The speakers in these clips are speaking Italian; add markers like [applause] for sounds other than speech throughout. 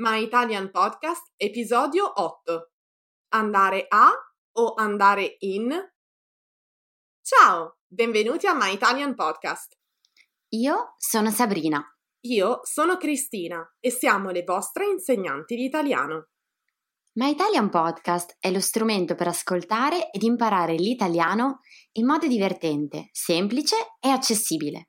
My Italian Podcast, episodio 8. Andare a o andare in? Ciao, benvenuti a My Italian Podcast. Io sono Sabrina. Io sono Cristina e siamo le vostre insegnanti di italiano. My Italian Podcast è lo strumento per ascoltare ed imparare l'italiano in modo divertente, semplice e accessibile.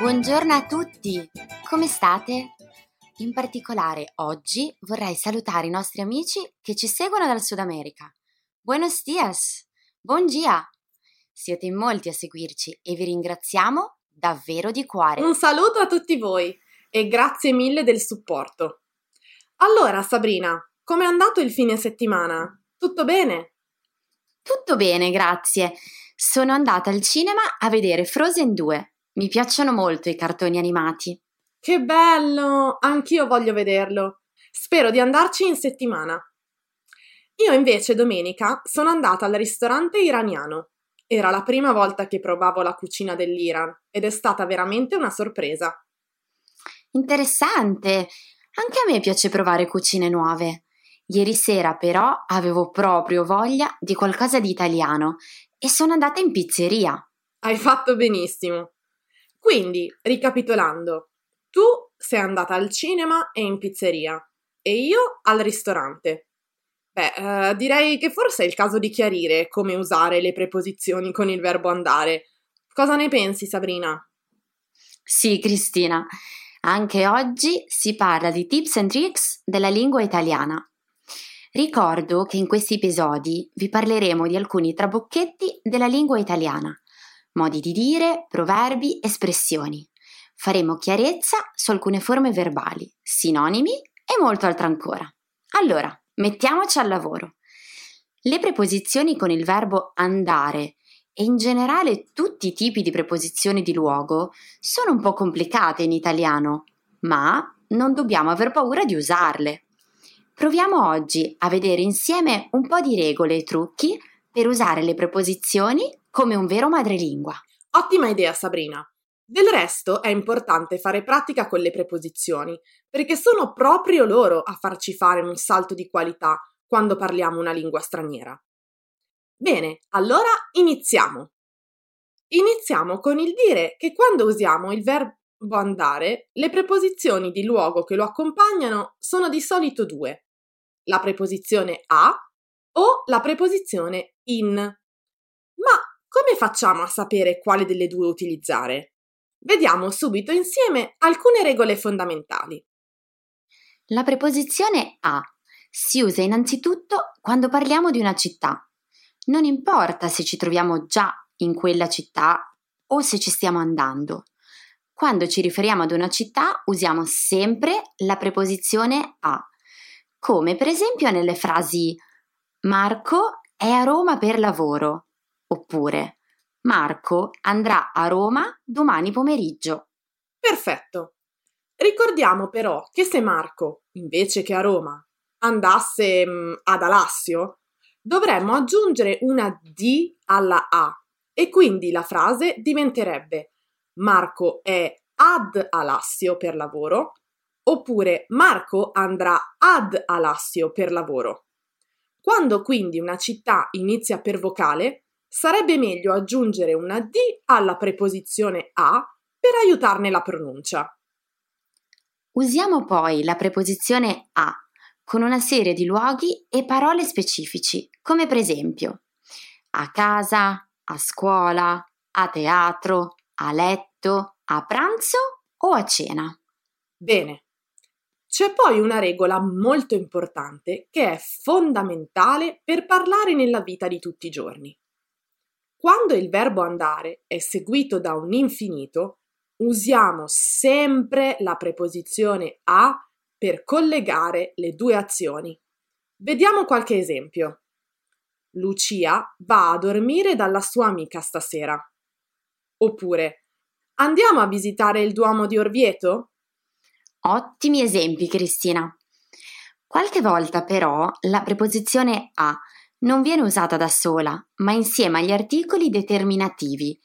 Buongiorno a tutti, come state? In particolare oggi vorrei salutare i nostri amici che ci seguono dal Sud America. Buenos dias, buon dia! Siete in molti a seguirci e vi ringraziamo davvero di cuore. Un saluto a tutti voi e grazie mille del supporto. Allora, Sabrina, com'è andato il fine settimana? Tutto bene? Tutto bene, grazie. Sono andata al cinema a vedere Frozen 2. Mi piacciono molto i cartoni animati. Che bello! Anch'io voglio vederlo. Spero di andarci in settimana. Io invece domenica sono andata al ristorante iraniano. Era la prima volta che provavo la cucina dell'Iran ed è stata veramente una sorpresa. Interessante. Anche a me piace provare cucine nuove. Ieri sera però avevo proprio voglia di qualcosa di italiano e sono andata in pizzeria. Hai fatto benissimo. Quindi, ricapitolando, tu sei andata al cinema e in pizzeria e io al ristorante. Beh, eh, direi che forse è il caso di chiarire come usare le preposizioni con il verbo andare. Cosa ne pensi, Sabrina? Sì, Cristina. Anche oggi si parla di tips and tricks della lingua italiana. Ricordo che in questi episodi vi parleremo di alcuni trabocchetti della lingua italiana, modi di dire, proverbi, espressioni. Faremo chiarezza su alcune forme verbali, sinonimi e molto altro ancora. Allora, Mettiamoci al lavoro. Le preposizioni con il verbo andare e in generale tutti i tipi di preposizioni di luogo sono un po' complicate in italiano, ma non dobbiamo aver paura di usarle. Proviamo oggi a vedere insieme un po' di regole e trucchi per usare le preposizioni come un vero madrelingua. Ottima idea, Sabrina. Del resto è importante fare pratica con le preposizioni, perché sono proprio loro a farci fare un salto di qualità quando parliamo una lingua straniera. Bene, allora iniziamo. Iniziamo con il dire che quando usiamo il verbo andare, le preposizioni di luogo che lo accompagnano sono di solito due, la preposizione a o la preposizione in. Come facciamo a sapere quale delle due utilizzare? Vediamo subito insieme alcune regole fondamentali. La preposizione a si usa innanzitutto quando parliamo di una città. Non importa se ci troviamo già in quella città o se ci stiamo andando. Quando ci riferiamo ad una città usiamo sempre la preposizione a, come per esempio nelle frasi Marco è a Roma per lavoro oppure Marco andrà a Roma domani pomeriggio. Perfetto. Ricordiamo però che se Marco, invece che a Roma, andasse mh, mm, ad Alassio, dovremmo aggiungere una D alla A e quindi la frase diventerebbe Marco è ad Alassio per lavoro oppure Marco andrà ad Alassio per lavoro. Quando quindi una città inizia per vocale, sarebbe meglio aggiungere una D alla preposizione a per aiutarne la pronuncia. Usiamo poi la preposizione a con una serie di luoghi e parole specifici, come per esempio a casa, a scuola, a teatro, a letto, a pranzo o a cena. Bene. C'è poi una regola molto importante che è fondamentale per parlare nella vita di tutti i giorni. Quando il verbo andare è seguito da un infinito, usiamo sempre la preposizione a per collegare le due azioni. Vediamo qualche esempio. Lucia va a dormire dalla sua amica stasera. Oppure andiamo a visitare il Duomo di Orvieto? Ottimi esempi, Cristina. Qualche volta però la preposizione a non viene usata da sola, ma insieme agli articoli determinativi,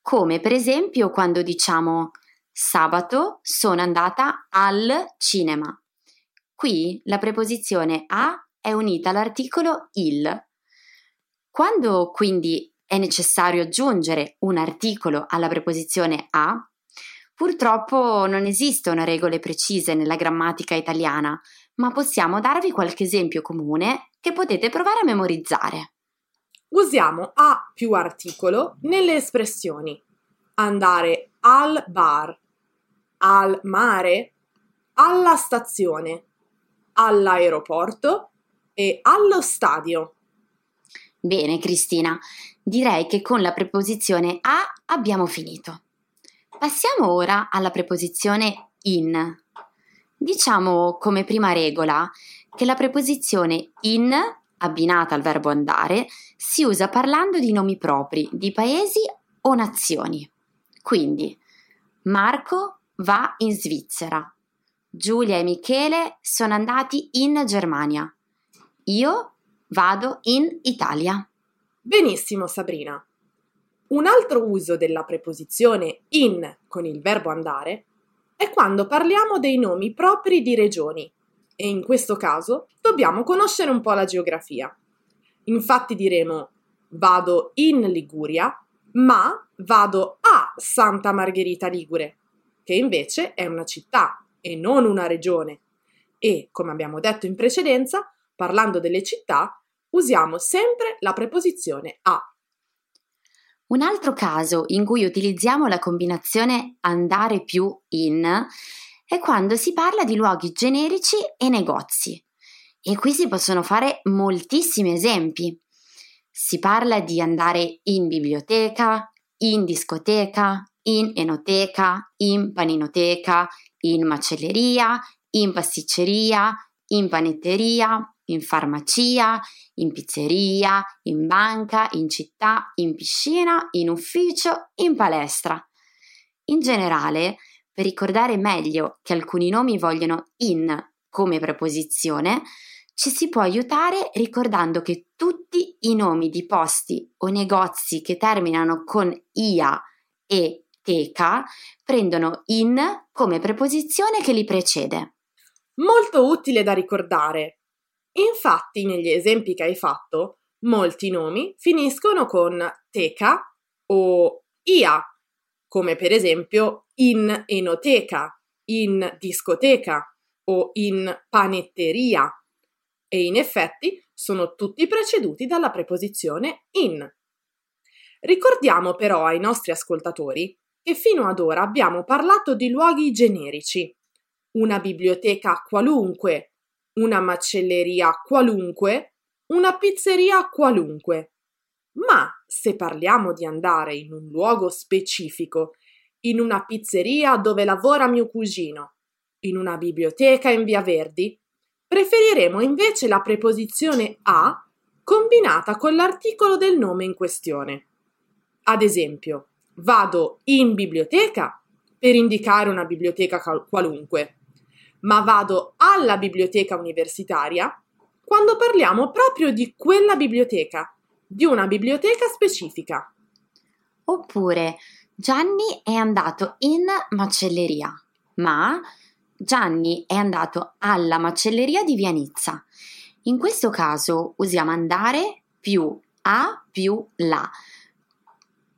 come per esempio quando diciamo sabato sono andata al cinema. Qui la preposizione a è unita all'articolo il. Quando quindi è necessario aggiungere un articolo alla preposizione a, purtroppo non esistono regole precise nella grammatica italiana, ma possiamo darvi qualche esempio comune che potete provare a memorizzare. Usiamo a più articolo nelle espressioni andare al bar, al mare, alla stazione, all'aeroporto e allo stadio. Bene, Cristina, direi che con la preposizione a abbiamo finito. Passiamo ora alla preposizione in. Diciamo come prima regola che la preposizione in, abbinata al verbo andare, si usa parlando di nomi propri, di paesi o nazioni. Quindi, Marco va in Svizzera. Giulia e Michele sono andati in Germania. Io vado in Italia. Benissimo, Sabrina. Un altro uso della preposizione in con il verbo andare è quando parliamo dei nomi propri di regioni e in questo caso dobbiamo conoscere un po' la geografia. Infatti diremo vado in Liguria, ma vado a Santa Margherita Ligure, che invece è una città e non una regione. E, come abbiamo detto in precedenza, parlando delle città, usiamo sempre la preposizione a. Un altro caso in cui utilizziamo la combinazione andare più in è quando si parla di luoghi generici e negozi. E qui si possono fare moltissimi esempi. Si parla di andare in biblioteca, in discoteca, in enoteca, in paninoteca, in macelleria, in pasticceria, in panetteria, in farmacia, in pizzeria, in banca, in città, in piscina, in ufficio, in palestra. In generale, per ricordare meglio che alcuni nomi vogliono in come preposizione, ci si può aiutare ricordando che tutti i nomi di posti o negozi che terminano con ia e teca prendono in come preposizione che li precede. Molto utile da ricordare, Infatti, negli esempi che hai fatto, molti nomi finiscono con teca o ia, come per esempio in enoteca, in discoteca o in panetteria. E in effetti sono tutti preceduti dalla preposizione in. Ricordiamo però ai nostri ascoltatori che fino ad ora abbiamo parlato di luoghi generici. Una biblioteca qualunque una macelleria qualunque, una pizzeria qualunque. Ma se parliamo di andare in un luogo specifico, in una pizzeria dove lavora mio cugino, in una biblioteca in via Verdi, preferiremo invece la preposizione a combinata con l'articolo del nome in questione. Ad esempio, vado in biblioteca per indicare una biblioteca qualunque ma vado alla biblioteca universitaria quando parliamo proprio di quella biblioteca, di una biblioteca specifica. Oppure Gianni è andato in macelleria, ma Gianni è andato alla macelleria di Vianizza. In questo caso usiamo andare più a più la,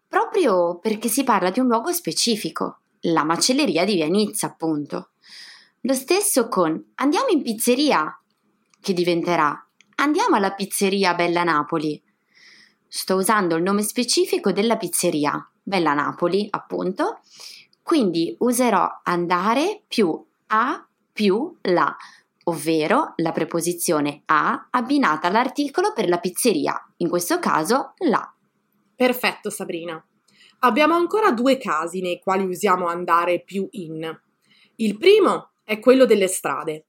proprio perché si parla di un luogo specifico, la macelleria di Vianizza, appunto. Lo stesso con andiamo in pizzeria, che diventerà andiamo alla pizzeria Bella Napoli. Sto usando il nome specifico della pizzeria, Bella Napoli, appunto. Quindi userò andare più a più la, ovvero la preposizione a abbinata all'articolo per la pizzeria, in questo caso la. Perfetto Sabrina. abbiamo ancora due casi nei quali usiamo andare più in. Il primo è quello delle strade.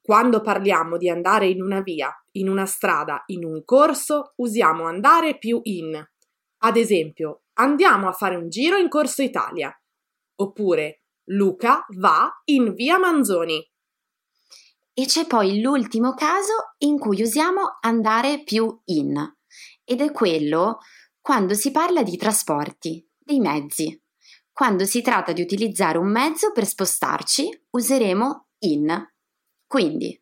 Quando parliamo di andare in una via, in una strada, in un corso, usiamo andare più in. Ad esempio, andiamo a fare un giro in Corso Italia. Oppure Luca va in via Manzoni. E c'è poi l'ultimo caso in cui usiamo andare più in, ed è quello quando si parla di trasporti, dei mezzi. Quando si tratta di utilizzare un mezzo per spostarci, useremo in. Quindi,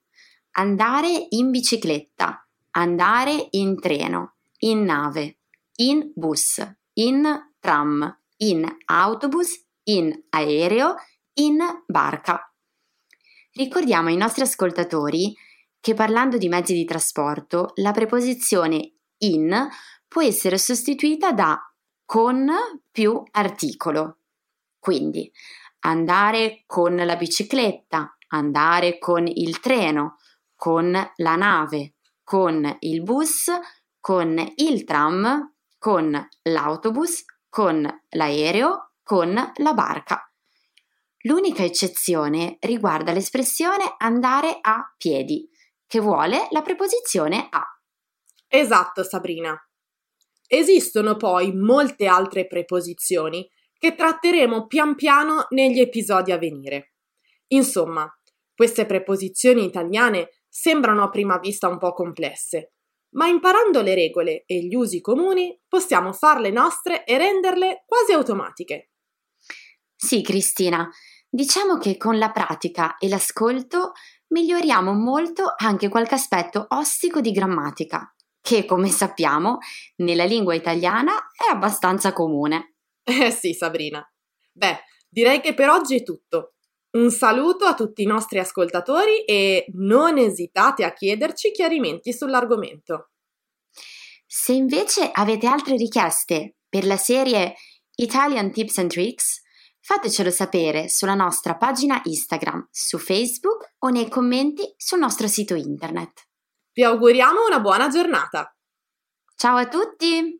andare in bicicletta, andare in treno, in nave, in bus, in tram, in autobus, in aereo, in barca. Ricordiamo ai nostri ascoltatori che parlando di mezzi di trasporto, la preposizione in può essere sostituita da con più articolo. Quindi andare con la bicicletta, andare con il treno, con la nave, con il bus, con il tram, con l'autobus, con l'aereo, con la barca. L'unica eccezione riguarda l'espressione andare a piedi, che vuole la preposizione a. Esatto, Sabrina. Esistono poi molte altre preposizioni che tratteremo pian piano negli episodi a venire. Insomma, queste preposizioni italiane sembrano a prima vista un po' complesse, ma imparando le regole e gli usi comuni possiamo farle nostre e renderle quasi automatiche. Sì, Cristina, diciamo che con la pratica e l'ascolto miglioriamo molto anche qualche aspetto ostico di grammatica, che come sappiamo nella lingua italiana è abbastanza comune. Eh [laughs] sì, Sabrina. Beh, direi che per oggi è tutto. Un saluto a tutti i nostri ascoltatori e non esitate a chiederci chiarimenti sull'argomento. Se invece avete altre richieste per la serie Italian Tips and Tricks, fatecelo sapere sulla nostra pagina Instagram, su Facebook o nei commenti sul nostro sito internet. Vi auguriamo una buona giornata. Ciao a tutti!